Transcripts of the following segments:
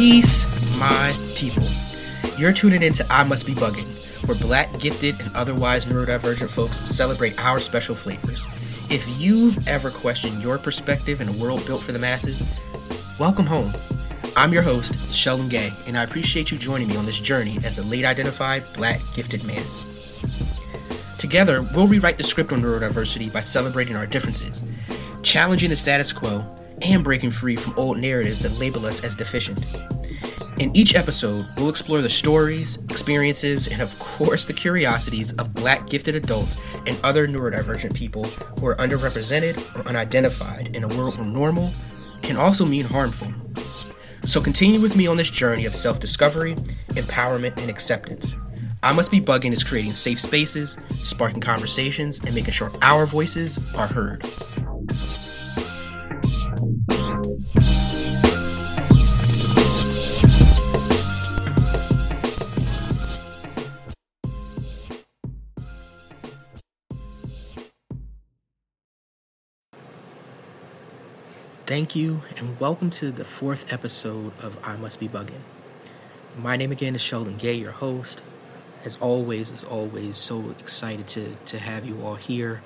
Peace, my people. You're tuning in to I Must Be Bugging, where black, gifted, and otherwise neurodivergent folks celebrate our special flavors. If you've ever questioned your perspective in a world built for the masses, welcome home. I'm your host, Sheldon Gay, and I appreciate you joining me on this journey as a late identified black gifted man. Together, we'll rewrite the script on neurodiversity by celebrating our differences, challenging the status quo, and breaking free from old narratives that label us as deficient. In each episode, we'll explore the stories, experiences, and of course the curiosities of black gifted adults and other neurodivergent people who are underrepresented or unidentified in a world where normal can also mean harmful. So continue with me on this journey of self discovery, empowerment, and acceptance. I Must Be Bugging is creating safe spaces, sparking conversations, and making sure our voices are heard. Thank you, and welcome to the fourth episode of I Must Be Bugging. My name again is Sheldon Gay, your host. As always, as always, so excited to, to have you all here.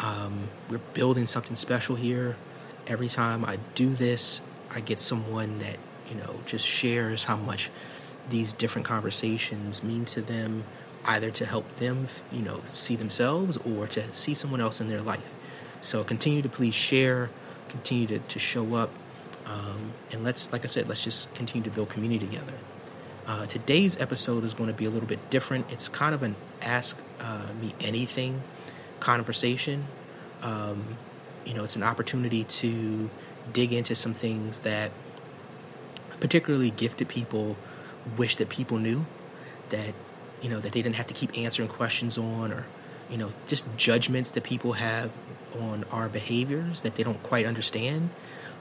Um, we're building something special here. Every time I do this, I get someone that, you know, just shares how much these different conversations mean to them, either to help them, you know, see themselves or to see someone else in their life. So continue to please share continue to, to show up. Um, and let's, like I said, let's just continue to build community together. Uh, today's episode is going to be a little bit different. It's kind of an ask uh, me anything conversation. Um, you know, it's an opportunity to dig into some things that particularly gifted people wish that people knew that you know that they didn't have to keep answering questions on or you know just judgments that people have on our behaviors that they don't quite understand.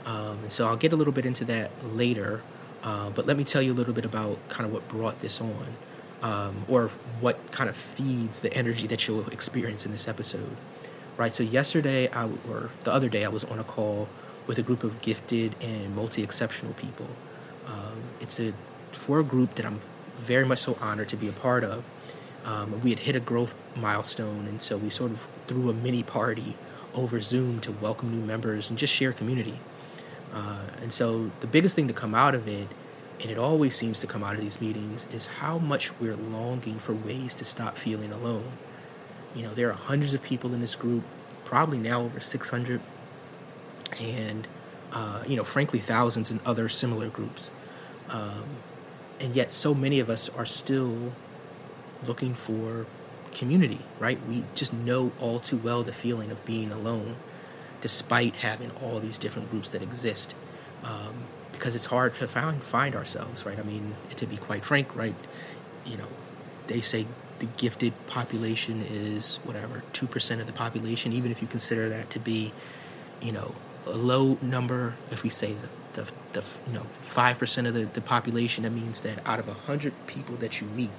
Um, and so I'll get a little bit into that later. Uh, but let me tell you a little bit about kind of what brought this on, um, or what kind of feeds the energy that you'll experience in this episode. Right. So yesterday, I or the other day, I was on a call with a group of gifted and multi-exceptional people. Um, it's a for a group that I'm very much so honored to be a part of. Um, we had hit a growth milestone, and so we sort of threw a mini party over Zoom to welcome new members and just share community. Uh, and so the biggest thing to come out of it, and it always seems to come out of these meetings, is how much we're longing for ways to stop feeling alone. You know, there are hundreds of people in this group, probably now over 600, and, uh, you know, frankly, thousands in other similar groups. Um, and yet, so many of us are still looking for community, right? We just know all too well the feeling of being alone, despite having all these different groups that exist. Um, because it's hard to find find ourselves, right? I mean, to be quite frank, right? You know, they say the gifted population is whatever two percent of the population. Even if you consider that to be, you know, a low number, if we say the the, the you know five percent of the, the population, that means that out of a hundred people that you meet,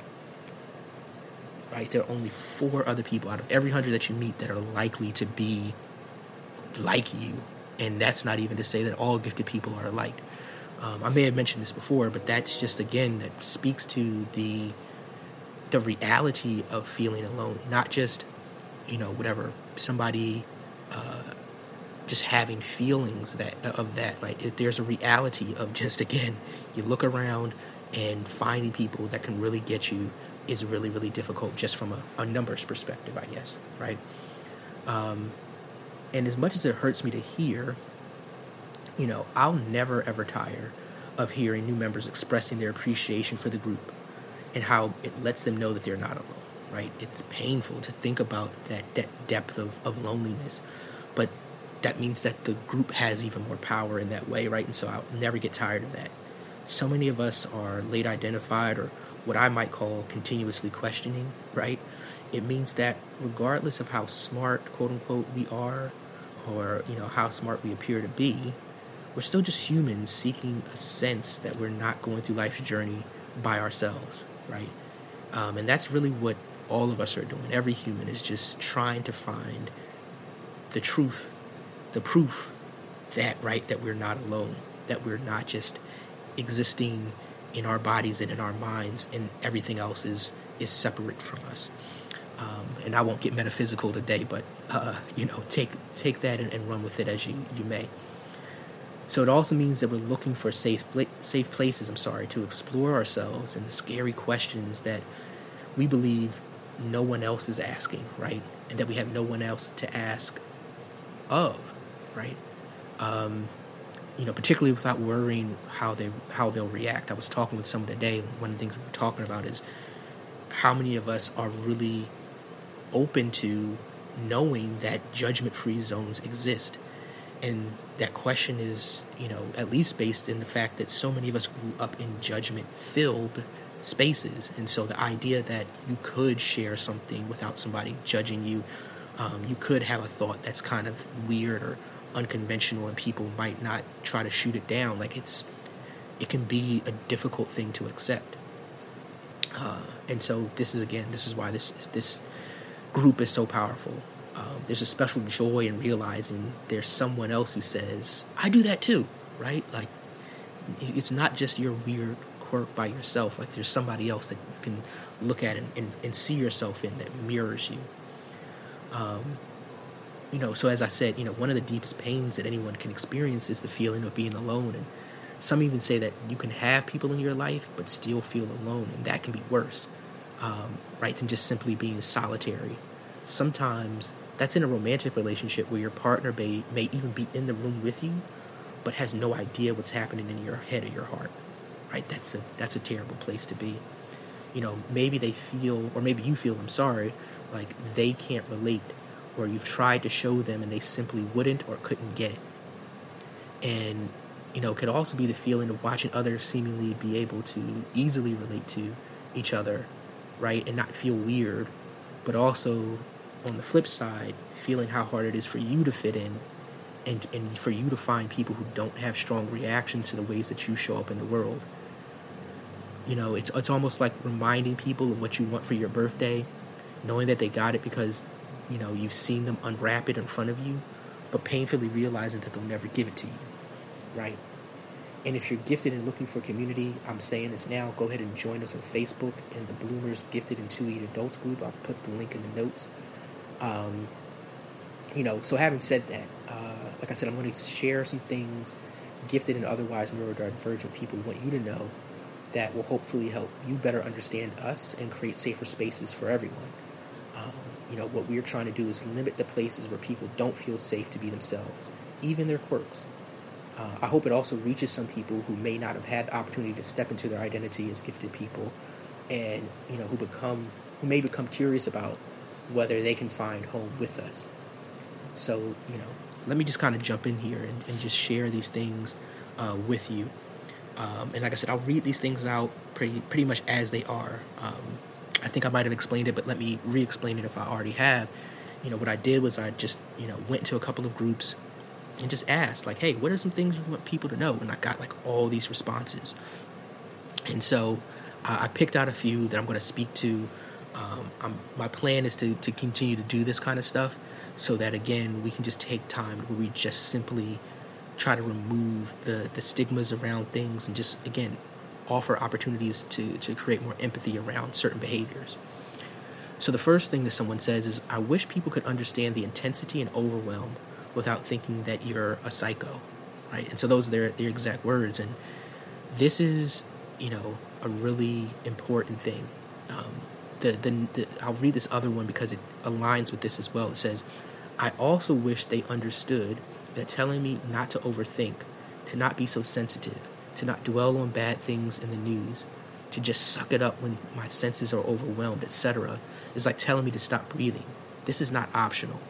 right? There are only four other people out of every hundred that you meet that are likely to be like you. And that's not even to say that all gifted people are alike. Um, I may have mentioned this before, but that's just again that speaks to the the reality of feeling alone, not just you know whatever somebody uh, just having feelings that of that. Right? If there's a reality of just again, you look around and finding people that can really get you is really, really difficult just from a, a numbers perspective, I guess, right? Um, and as much as it hurts me to hear, you know, I'll never ever tire of hearing new members expressing their appreciation for the group and how it lets them know that they're not alone, right? It's painful to think about that, that depth of, of loneliness, but that means that the group has even more power in that way, right? And so I'll never get tired of that. So many of us are late identified or what I might call continuously questioning, right? It means that regardless of how smart, quote unquote, we are, or you know how smart we appear to be, we're still just humans seeking a sense that we're not going through life's journey by ourselves, right? Um, and that's really what all of us are doing. Every human is just trying to find the truth, the proof that right that we're not alone, that we're not just existing in our bodies and in our minds, and everything else is is separate from us. Um, and I won't get metaphysical today, but uh, you know, take take that and, and, run with it as you you may. So it also means that we're looking for safe safe places. I'm sorry to explore ourselves and the scary questions that we believe no one else is asking, right? And that we have no one else to ask of, right? Um, you know, particularly without worrying how they how they'll react. I was talking with someone today. One of the things we were talking about is how many of us are really open to knowing that judgment-free zones exist, and that question is, you know, at least based in the fact that so many of us grew up in judgment-filled spaces, and so the idea that you could share something without somebody judging you, um, you could have a thought that's kind of weird or unconventional and people might not try to shoot it down like it's it can be a difficult thing to accept. Uh, and so this is again this is why this this group is so powerful. Um, there's a special joy in realizing there's someone else who says i do that too right? Like it's not just your weird quirk by yourself. Like there's somebody else that you can look at and, and, and see yourself in that mirrors you. Um, you know, so as I said, you know, one of the deepest pains that anyone can experience is the feeling of being alone. And some even say that you can have people in your life but still feel alone, and that can be worse, um, right, than just simply being solitary. Sometimes that's in a romantic relationship where your partner may, may even be in the room with you, but has no idea what's happening in your head or your heart, right? That's a that's a terrible place to be. You know, maybe they feel, or maybe you feel, I'm sorry, like they can't relate or you've tried to show them and they simply wouldn't or couldn't get it. And, you know, it could also be the feeling of watching others seemingly be able to easily relate to each other, right, and not feel weird, but also on the flip side, feeling how hard it is for you to fit in and, and for you to find people who don't have strong reactions to the ways that you show up in the world. You know, it's it's almost like reminding people of what you want for your birthday, knowing that they got it because you know, you've seen them unwrap it in front of you, but painfully realizing that they'll never give it to you, right? And if you're gifted and looking for community, I'm saying this now, go ahead and join us on Facebook in the Bloomers Gifted and 2e Adults group. I'll put the link in the notes. Um, you know, so having said that, uh, like I said, I'm going to share some things gifted and otherwise neurodivergent people want you to know that will hopefully help you better understand us and create safer spaces for everyone you know, what we're trying to do is limit the places where people don't feel safe to be themselves, even their quirks. Uh, I hope it also reaches some people who may not have had the opportunity to step into their identity as gifted people, and you know, who become who may become curious about whether they can find home with us. So, you know, let me just kind of jump in here and, and just share these things uh, with you. Um, and like I said, I'll read these things out pretty pretty much as they are. Um, I think I might have explained it, but let me re explain it if I already have. You know, what I did was I just, you know, went to a couple of groups and just asked, like, hey, what are some things you want people to know? And I got like all these responses. And so uh, I picked out a few that I'm going to speak to. Um, my plan is to, to continue to do this kind of stuff so that, again, we can just take time where we just simply try to remove the, the stigmas around things and just, again, offer opportunities to, to create more empathy around certain behaviors. So, the first thing that someone says is, I wish people could understand the intensity and overwhelm without thinking that you're a psycho, right? And so, those are their, their exact words. And this is, you know, a really important thing. Um, the, the, the, I'll read this other one because it aligns with this as well. It says, I also wish they understood that telling me not to overthink, to not be so sensitive, to not dwell on bad things in the news, to just suck it up when my senses are overwhelmed, etc., is like telling me to stop breathing. This is not optional.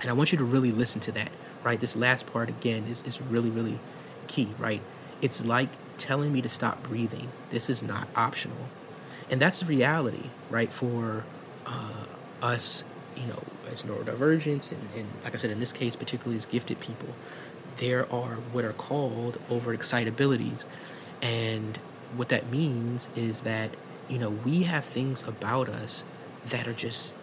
And I want you to really listen to that, right? This last part, again, is, is really, really key, right? It's like telling me to stop breathing. This is not optional. And that's the reality, right, for uh, us, you know, as neurodivergents, and, and like I said, in this case, particularly as gifted people there are what are called overexcitabilities. And what that means is that, you know, we have things about us that are just,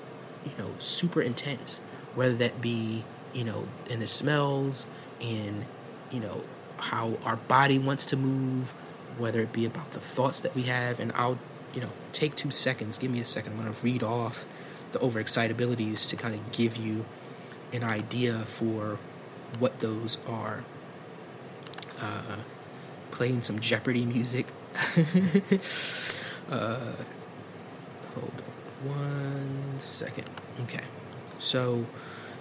you know, super intense, whether that be, you know, in the smells, in, you know, how our body wants to move, whether it be about the thoughts that we have. And I'll, you know, take two seconds. Give me a second. I'm going to read off the overexcitabilities to kind of give you an idea for what those are. Uh, playing some Jeopardy music. uh, hold on one second. Okay. So,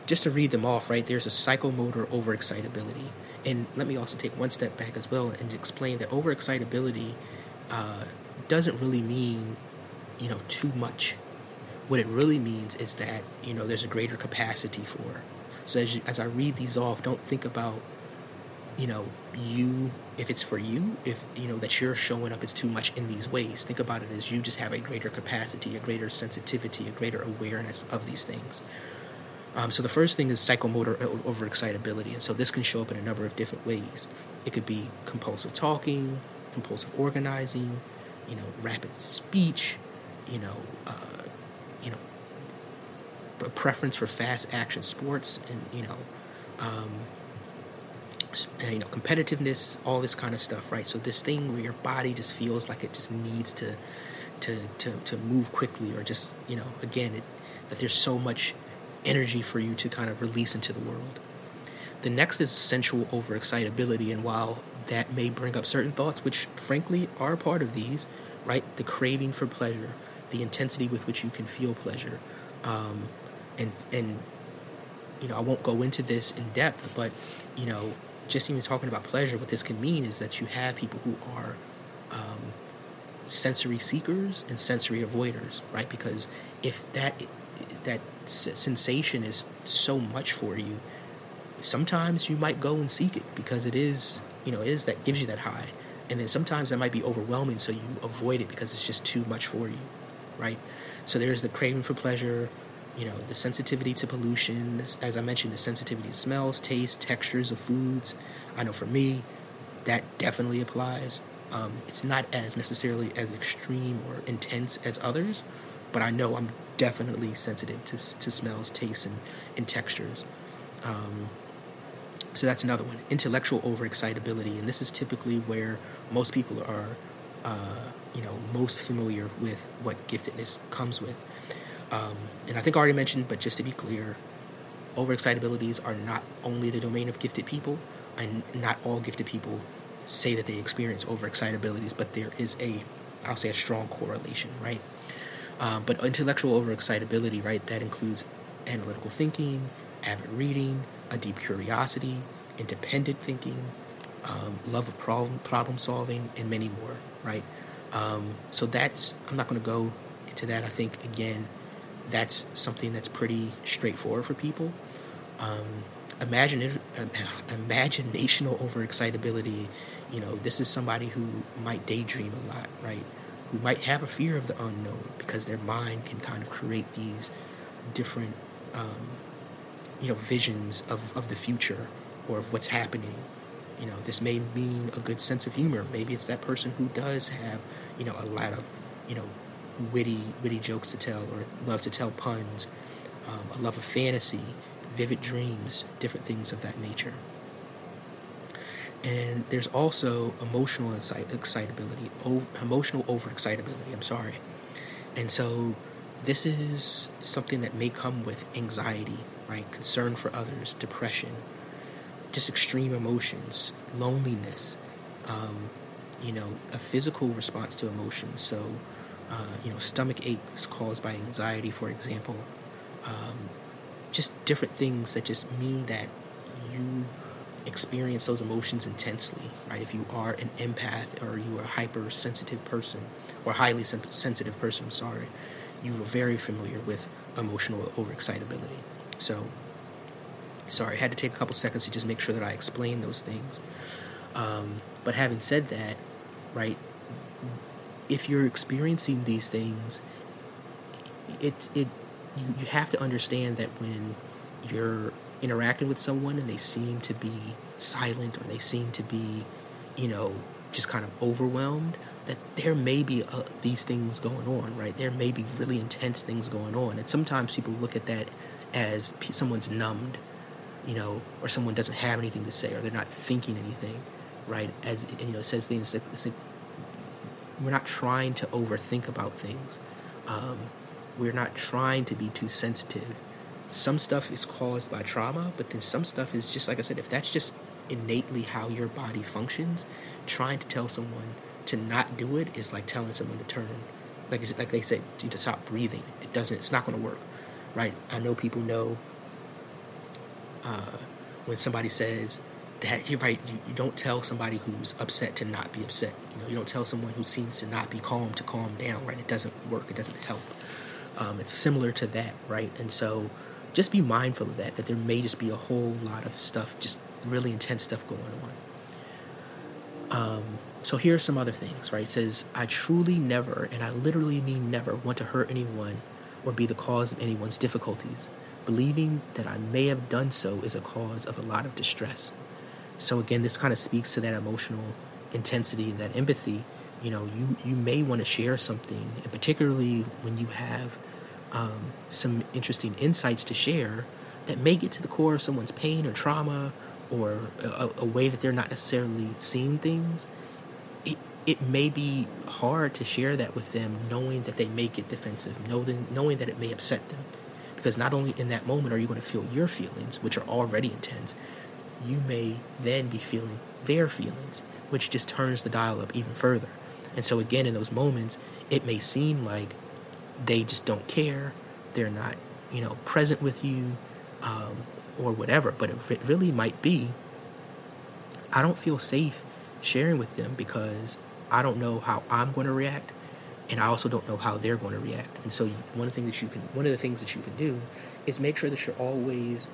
just to read them off, right, there's a psychomotor overexcitability. And let me also take one step back as well and explain that overexcitability uh, doesn't really mean, you know, too much. What it really means is that, you know, there's a greater capacity for. So as, you, as I read these off, don't think about, you know, you, if it's for you, if, you know, that you're showing up, it's too much in these ways. Think about it as you just have a greater capacity, a greater sensitivity, a greater awareness of these things. Um, so the first thing is psychomotor overexcitability, and so this can show up in a number of different ways. It could be compulsive talking, compulsive organizing, you know, rapid speech, you know, uh, you know, a preference for fast action sports, and you know, um, you know, competitiveness, all this kind of stuff, right? So this thing where your body just feels like it just needs to, to, to, to move quickly, or just you know, again, it, that there's so much energy for you to kind of release into the world. The next is sensual overexcitability, and while that may bring up certain thoughts, which frankly are part of these, right? The craving for pleasure, the intensity with which you can feel pleasure, um, and and you know I won't go into this in depth, but you know just even talking about pleasure, what this can mean is that you have people who are um, sensory seekers and sensory avoiders, right? Because if that that sensation is so much for you, sometimes you might go and seek it because it is, you know, it is that gives you that high. And then sometimes that might be overwhelming, so you avoid it because it's just too much for you, right? So there's the craving for pleasure, you know, the sensitivity to pollution, as I mentioned, the sensitivity to smells, taste, textures of foods. I know for me, that definitely applies. Um, it's not as necessarily as extreme or intense as others, but I know I'm definitely sensitive to, to smells, tastes, and, and textures. Um, so that's another one. Intellectual overexcitability, and this is typically where most people are, uh, you know, most familiar with what giftedness comes with. Um, and I think I already mentioned, but just to be clear, overexcitabilities are not only the domain of gifted people, and not all gifted people say that they experience overexcitabilities, but there is a, I'll say, a strong correlation, right? Um, but intellectual overexcitability, right, that includes analytical thinking, avid reading, a deep curiosity, independent thinking, um, love of problem, problem solving, and many more, right? Um, so that's, I'm not going to go into that. I think, again, that's something that's pretty straightforward for people. Um, imagine, imaginational overexcitability, you know, this is somebody who might daydream a lot, right? who might have a fear of the unknown because their mind can kind of create these different, um, you know, visions of, of the future or of what's happening. You know, this may mean a good sense of humor. Maybe it's that person who does have, you know, a lot of, you know, witty witty jokes to tell or love to tell puns, um, a love of fantasy, vivid dreams, different things of that nature. And there's also emotional excitability, emotional overexcitability. I'm sorry. And so this is something that may come with anxiety, right? Concern for others, depression, just extreme emotions, loneliness, um, you know, a physical response to emotions. So, uh, you know, stomach aches caused by anxiety, for example. Um, just different things that just mean that you experience those emotions intensely, right? If you are an empath or you are a hypersensitive person or highly sensitive person, sorry, you are very familiar with emotional overexcitability. So, sorry, I had to take a couple seconds to just make sure that I explain those things. Um, but having said that, right, if you're experiencing these things, it it you, you have to understand that when you're interacting with someone and they seem to be silent or they seem to be, you know, just kind of overwhelmed, that there may be uh, these things going on, right? There may be really intense things going on. And sometimes people look at that as someone's numbed, you know, or someone doesn't have anything to say or they're not thinking anything. right? As you know, says things like we're not trying to overthink about things. Um, we're not trying to be too sensitive. Some stuff is caused by trauma, but then some stuff is just like I said. If that's just innately how your body functions, trying to tell someone to not do it is like telling someone to turn, like like they said, to stop breathing. It doesn't. It's not going to work, right? I know people know uh, when somebody says that you're right. You, you, don't tell somebody who's upset to not be upset. You know, you don't tell someone who seems to not be calm to calm down. Right? It doesn't work. It doesn't help. Um, it's similar to that, right? And so, just be mindful of that. That there may just be a whole lot of stuff, just really intense stuff going on. Um, so here are some other things, right? It says, I truly never, and I literally mean never, want to hurt anyone or be the cause of anyone's difficulties. Believing that I may have done so is a cause of a lot of distress. So again, this kind of speaks to that emotional intensity and that empathy. You know, you, you may want to share something, and particularly when you have um, some interesting insights to share that may get to the core of someone's pain or trauma or a, a way that they're not necessarily seeing things. It, it may be hard to share that with them knowing that they may get defensive, knowing, knowing that it may upset them. Because not only in that moment are you going to feel your feelings, which are already intense, you may then be feeling their feelings, which just turns the dial up even further. And so, again, in those moments, it may seem like they just don't care, they're not, you know, present with you, um, or whatever. But it really might be, I don't feel safe sharing with them because I don't know how I'm going to react and I also don't know how they're going to react. And so one things that you can one of the things that you can do is make sure that you're always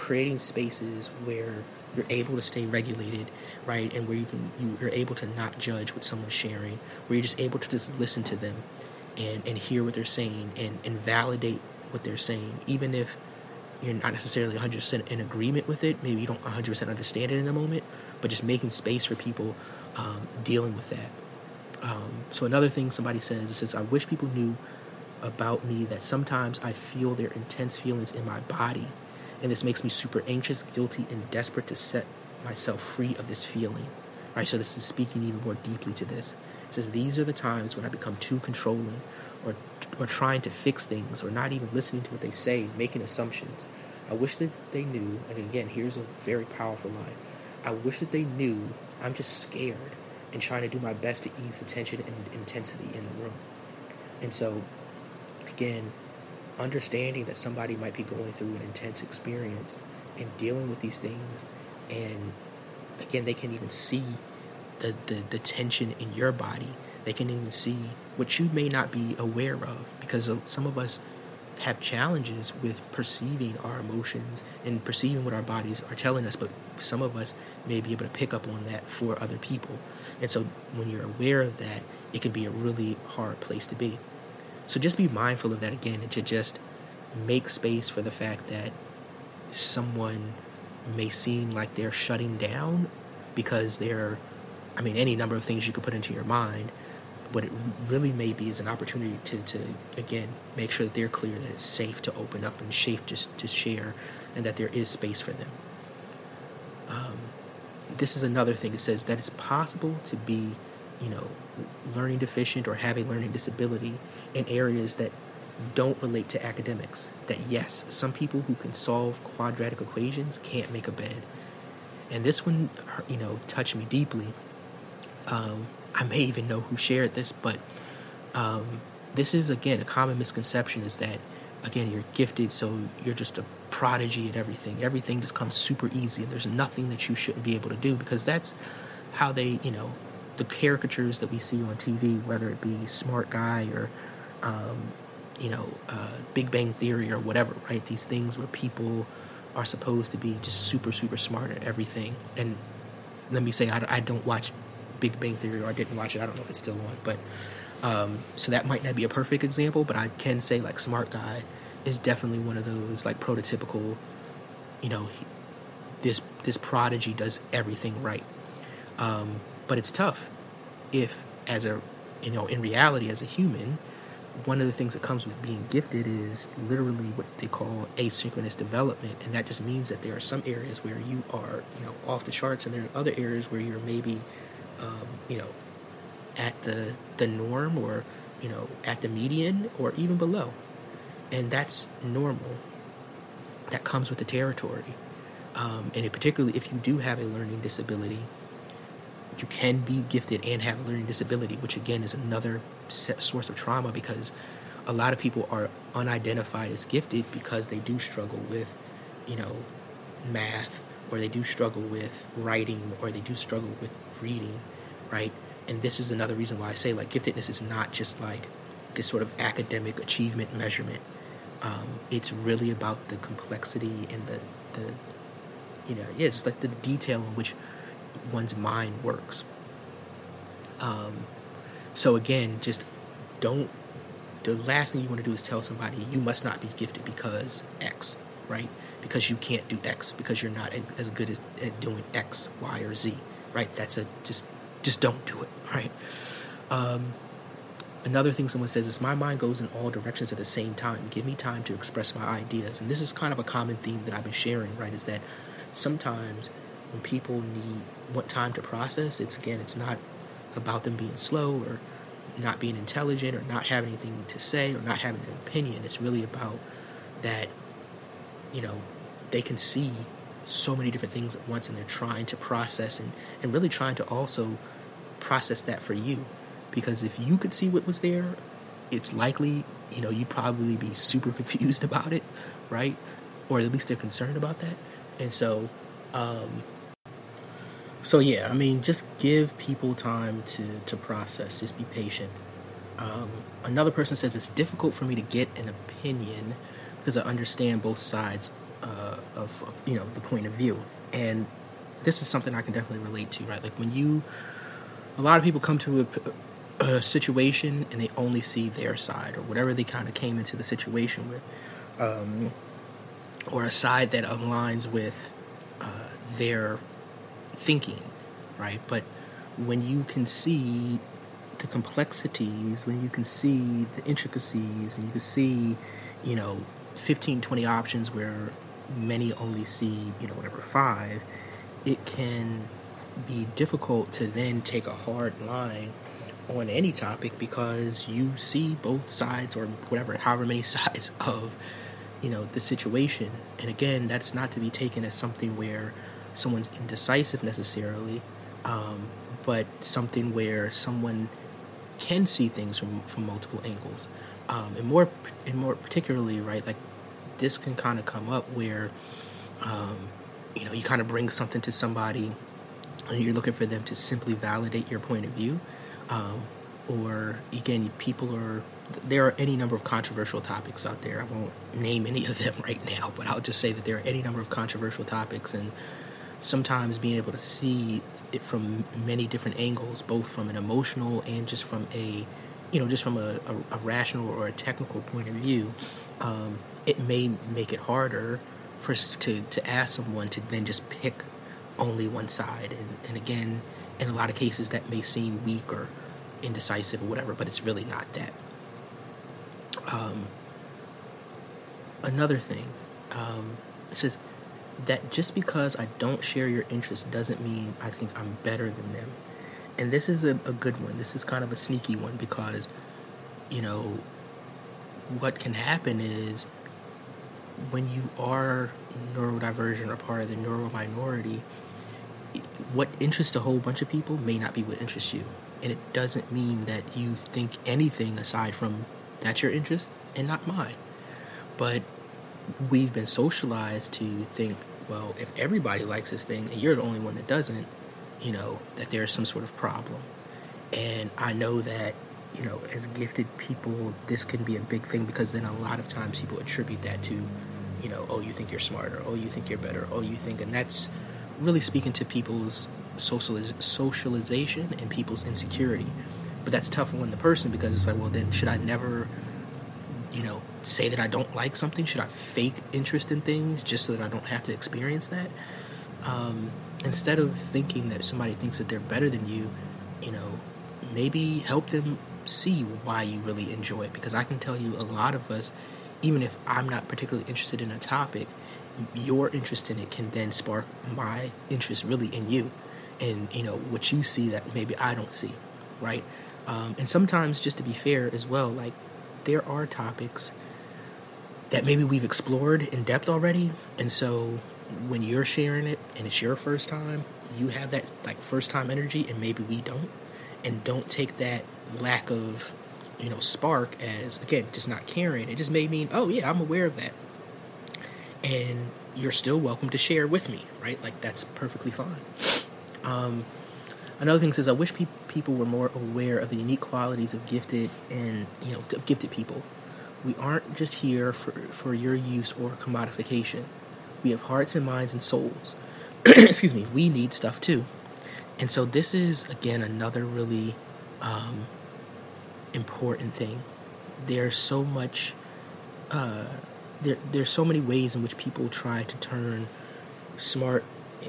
creating spaces where you're able to stay regulated, right? And where you can you, you're able to not judge what someone's sharing, where you're just able to just listen to them and, and hear what they're saying and, and validate what they're saying, even if you're not necessarily 100% in agreement with it. Maybe you don't 100% understand it in the moment, but just making space for people um, dealing with that. Um, so another thing somebody says, says, I wish people knew about me that sometimes I feel their intense feelings in my body. And this makes me super anxious, guilty, and desperate to set myself free of this feeling. Right, so this is speaking even more deeply to this. It says, These are the times when I become too controlling or, or trying to fix things or not even listening to what they say, making assumptions. I wish that they knew, and again, here's a very powerful line. I wish that they knew I'm just scared and trying to do my best to ease the tension and intensity in the room. And so, again, understanding that somebody might be going through an intense experience and dealing with these things, and again, they can even see the, the, the tension in your body. They can even see what you may not be aware of because some of us have challenges with perceiving our emotions and perceiving what our bodies are telling us, but some of us may be able to pick up on that for other people. And so when you're aware of that, it can be a really hard place to be. So just be mindful of that again and to just make space for the fact that someone may seem like they're shutting down because they're, I mean, any number of things you could put into your mind what it really may be is an opportunity to, to again make sure that they're clear that it's safe to open up and safe to, to share and that there is space for them. Um, this is another thing it says that it's possible to be you know learning deficient or have a learning disability in areas that don't relate to academics that yes some people who can solve quadratic equations can't make a bed and this one you know touched me deeply um, I may even know who shared this, but um, this is again a common misconception is that again you're gifted, so you're just a prodigy at everything. Everything just comes super easy, and there's nothing that you shouldn't be able to do because that's how they, you know, the caricatures that we see on TV, whether it be Smart Guy or, um, you know, uh, Big Bang Theory or whatever, right? These things where people are supposed to be just super, super smart at everything. And let me say, I, I don't watch Big Bang Theory, or I didn't watch it. I don't know if it's still on, but um, so that might not be a perfect example, but I can say like Smart Guy is definitely one of those like prototypical. You know, this this prodigy does everything right, um, but it's tough if as a you know in reality as a human one of the things that comes with being gifted is literally what they call asynchronous development, and that just means that there are some areas where you are, you know, off the charts, and there are other areas where you're maybe, um, you know, at the the norm or you know at the median or even below, and that's normal. That comes with the territory, um, and particularly if you do have a learning disability, you can be gifted and have a learning disability, which again is another source of trauma because a lot of people are unidentified as gifted because they do struggle with, you know, math or they do struggle with writing or they do struggle with reading, right? And this is another reason why I say like giftedness is not just like this sort of academic achievement measurement. Um, it's really about the complexity and the, the you know, yeah, just like the detail in which one's mind works. Um, so again, just don't. The last thing you want to do is tell somebody you must not be gifted because X, right? Because you can't do X because you're not as good as at doing X, Y, or Z, right? That's a just just don't do it, right? Um, another thing someone says is my mind goes in all directions at the same time. Give me time to express my ideas, and this is kind of a common theme that I've been sharing, right? Is that sometimes when people need what time to process, it's again, it's not about them being slow or not being intelligent or not having anything to say or not having an opinion. It's really about that, you know, they can see so many different things at once and they're trying to process and, and really trying to also process that for you. Because if you could see what was there, it's likely, you know, you'd probably be super confused about it, right? Or at least they're concerned about that. And so, um, so yeah, I mean, just give people time to to process. Just be patient. Um, another person says it's difficult for me to get an opinion because I understand both sides uh, of you know the point of view, and this is something I can definitely relate to. Right, like when you, a lot of people come to a, a situation and they only see their side or whatever they kind of came into the situation with, um, or a side that aligns with uh, their thinking, right? But when you can see the complexities, when you can see the intricacies, and you can see, you know, 15, 20 options where many only see, you know, whatever, five, it can be difficult to then take a hard line on any topic because you see both sides or whatever, however many sides of, you know, the situation. And again, that's not to be taken as something where someone's indecisive necessarily, um, but something where someone can see things from, from multiple angles. Um, and more and more particularly, right, like this can kind of come up where, um, you know, you kind of bring something to somebody and you're looking for them to simply validate your point of view. Um, or again, people are there are any number of controversial topics out there. I won't name any of them right now, but I'll just say that there are any number of controversial topics, and sometimes being able to see it from many different angles, both from an emotional and just from a, you know, just from a, a, a rational or a technical point of view, um, it may make it harder for to to ask someone to then just pick only one side. And, and again, in a lot of cases, that may seem weak or indecisive or whatever, but it's really not that. Um, another thing, um, it says that just because I don't share your interests doesn't mean I think I'm better than them. And this is a, a good one. This is kind of a sneaky one because, you know, what can happen is when you are neurodivergent or part of the neuro minority, what interests a whole bunch of people may not be what interests you. And it doesn't mean that you think anything aside from that's your interest and not mine. But we've been socialized to think well, if everybody likes this thing and you're the only one that doesn't, you know, that there's some sort of problem. And I know that, you know, as gifted people, this can be a big thing because then a lot of times people attribute that to, you know, oh, you think you're smarter, oh, you think you're better, oh, you think, and that's really speaking to people's socializ- socialization and people's insecurity. But that's tough on the person because it's like, well, then should I never you know, say that I don't like something? Should I fake interest in things just so that I don't have to experience that? Um, instead of thinking that somebody thinks that they're better than you, you know, maybe help them see why you really enjoy it because I can tell you a lot of us, even if I'm not particularly interested in a topic, your interest in it can then spark my interest really in you and you know what you see that maybe I don't see, right? Um, and sometimes, just to be fair as well, like there are topics that maybe we've explored in depth already, and so when you're sharing it and it's your first time, you have that like first time energy, and maybe we don't, and don't take that lack of you know spark as again just not caring. It just may mean, oh yeah, I'm aware of that, and you're still welcome to share with me, right? Like that's perfectly fine. Um, another thing says I wish pe- people were more aware of the unique qualities of gifted and you know of gifted people. We aren't just here for for your use or commodification. We have hearts and minds and souls. Excuse me. We need stuff too, and so this is again another really um, important thing. There's so much. Uh, there, there's so many ways in which people try to turn smart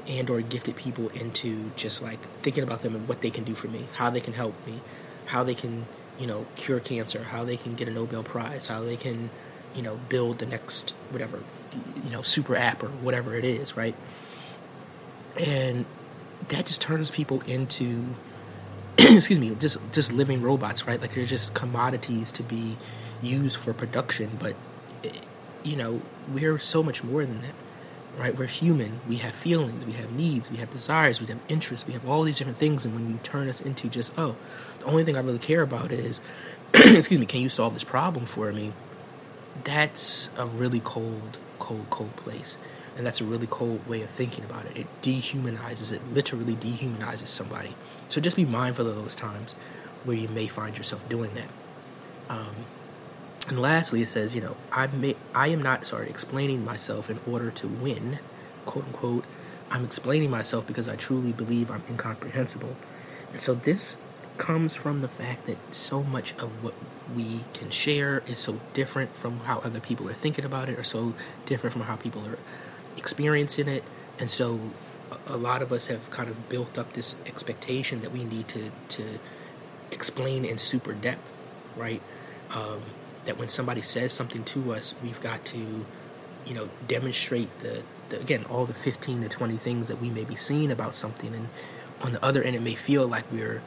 and or gifted people into just like thinking about them and what they can do for me, how they can help me, how they can, you know, cure cancer, how they can get a Nobel Prize, how they can, you know, build the next whatever, you know, super app or whatever it is, right? And that just turns people into excuse me, just just living robots, right? Like they're just commodities to be used for production, but eh, you know, we're so much more than that right? We're human. We have feelings. We have needs. We have desires. We have interests. We have all these different things. And when you turn us into just, oh, the only thing I really care about is, excuse me, can you solve this problem for me? That's a really cold, cold, cold place. And that's a really cold way of thinking about it. It dehumanizes, it literally dehumanizes somebody. So just be mindful of those times where you may find yourself doing that. Um, and lastly, it says, you know, I may, I am not sorry explaining myself in order to win, quote unquote. I'm explaining myself because I truly believe I'm incomprehensible. And so this comes from the fact that so much of what we can share is so different from how other people are thinking about it, or so different from how people are experiencing it. And so a lot of us have kind of built up this expectation that we need to to explain in super depth, right? Um, that when somebody says something to us, we've got to, you know, demonstrate the, the again all the fifteen to twenty things that we may be seeing about something, and on the other end, it may feel like we're,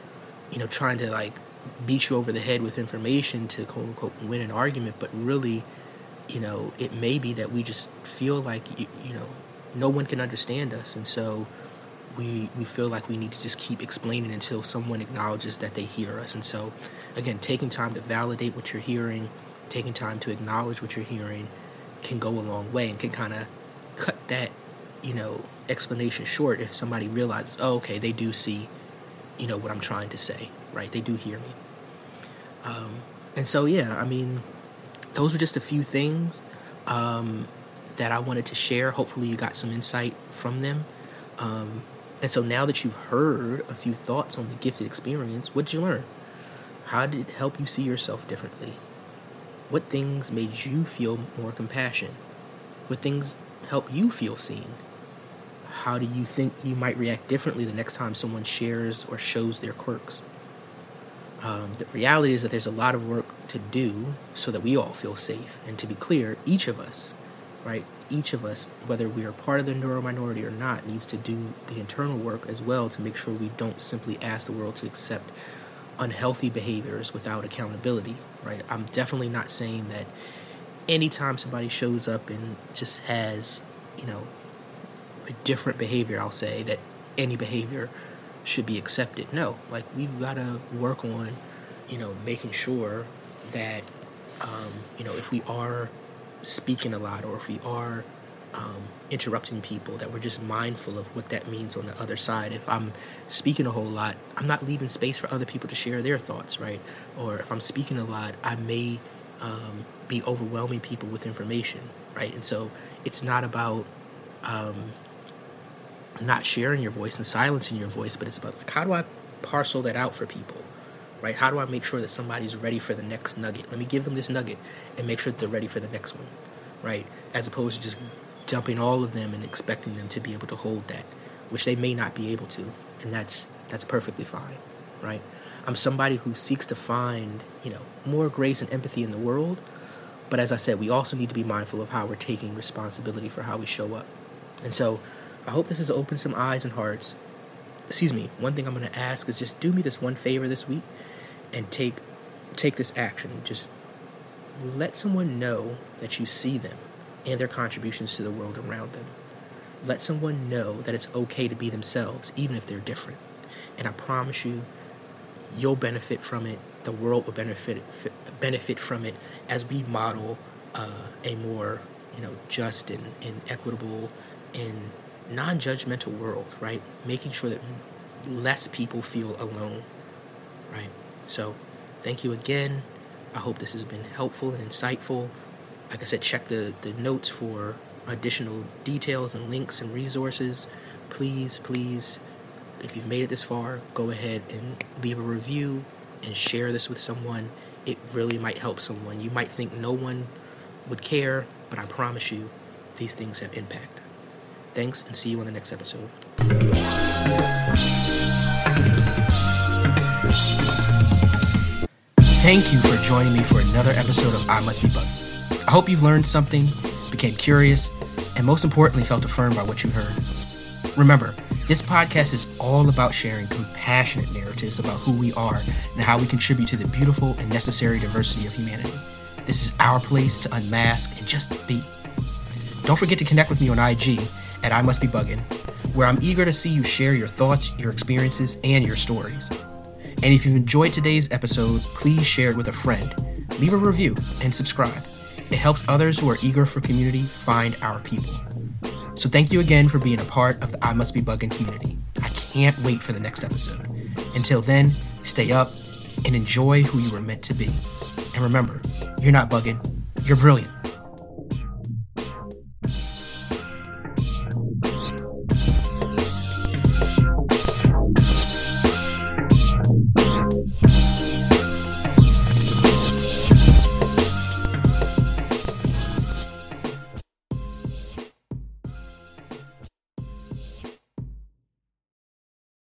you know, trying to like beat you over the head with information to quote unquote win an argument, but really, you know, it may be that we just feel like you, you know no one can understand us, and so we we feel like we need to just keep explaining until someone acknowledges that they hear us. And so, again, taking time to validate what you're hearing, taking time to acknowledge what you're hearing can go a long way and can kind of cut that, you know, explanation short if somebody realizes, oh, okay, they do see, you know, what I'm trying to say, right? They do hear me. Um, and so, yeah, I mean, those were just a few things um, that I wanted to share. Hopefully, you got some insight from them. Um, and so, now that you've heard a few thoughts on the gifted experience, what did you learn? How did it help you see yourself differently? What things made you feel more compassion? What things help you feel seen? How do you think you might react differently the next time someone shares or shows their quirks? Um, the reality is that there's a lot of work to do so that we all feel safe. And to be clear, each of us, right, each of us, whether we are part of the neuro minority or not, needs to do the internal work as well to make sure we don't simply ask the world to accept unhealthy behaviors without accountability, right? I'm definitely not saying that anytime somebody shows up and just has, you know, a different behavior, I'll say that any behavior should be accepted. No, like we've got to work on, you know, making sure that, um, you know, if we are speaking a lot or if we are um, interrupting people, that we're just mindful of what that means on the other side. If I'm speaking a whole lot, I'm not leaving space for other people to share their thoughts, right? Or if I'm speaking a lot, I may um, be overwhelming people with information, right? And so it's not about um, not sharing your voice and silencing your voice, but it's about like, how do I parcel that out for people? Right? How do I make sure that somebody's ready for the next nugget? Let me give them this nugget and make sure that they're ready for the next one, right? As opposed to just dumping all of them and expecting them to be able to hold that, which they may not be able to, and that's that's perfectly fine, right? I'm somebody who seeks to find, you know, more grace and empathy in the world. But as I said, we also need to be mindful of how we're taking responsibility for how we show up. And so I hope this has opened some eyes and hearts. Excuse me. One thing I'm going to ask is just do me this one favor this week and take take this action. Just let someone know that you see them and their contributions to the world around them. Let someone know that it's okay to be themselves, even if they're different. And I promise you, you'll benefit from it. The world will benefit benefit from it as we model uh, a more you know just and, and equitable and non-judgmental world, right? Making sure that less people feel alone, right? So, thank you again. I hope this has been helpful and insightful. Like I said, check the, the notes for additional details and links and resources. Please, please, if you've made it this far, go ahead and leave a review and share this with someone. It really might help someone. You might think no one would care, but I promise you, these things have impact. Thanks, and see you on the next episode. Thank you for joining me for another episode of I Must Be Bugging. I hope you've learned something, became curious, and most importantly, felt affirmed by what you heard. Remember, this podcast is all about sharing compassionate narratives about who we are and how we contribute to the beautiful and necessary diversity of humanity. This is our place to unmask and just be. Don't forget to connect with me on IG at I Must Be Bugging, where I'm eager to see you share your thoughts, your experiences, and your stories. And if you've enjoyed today's episode, please share it with a friend. Leave a review and subscribe. It helps others who are eager for community find our people. So thank you again for being a part of the I Must Be Bugging community. I can't wait for the next episode. Until then, stay up and enjoy who you were meant to be. And remember, you're not bugging, you're brilliant.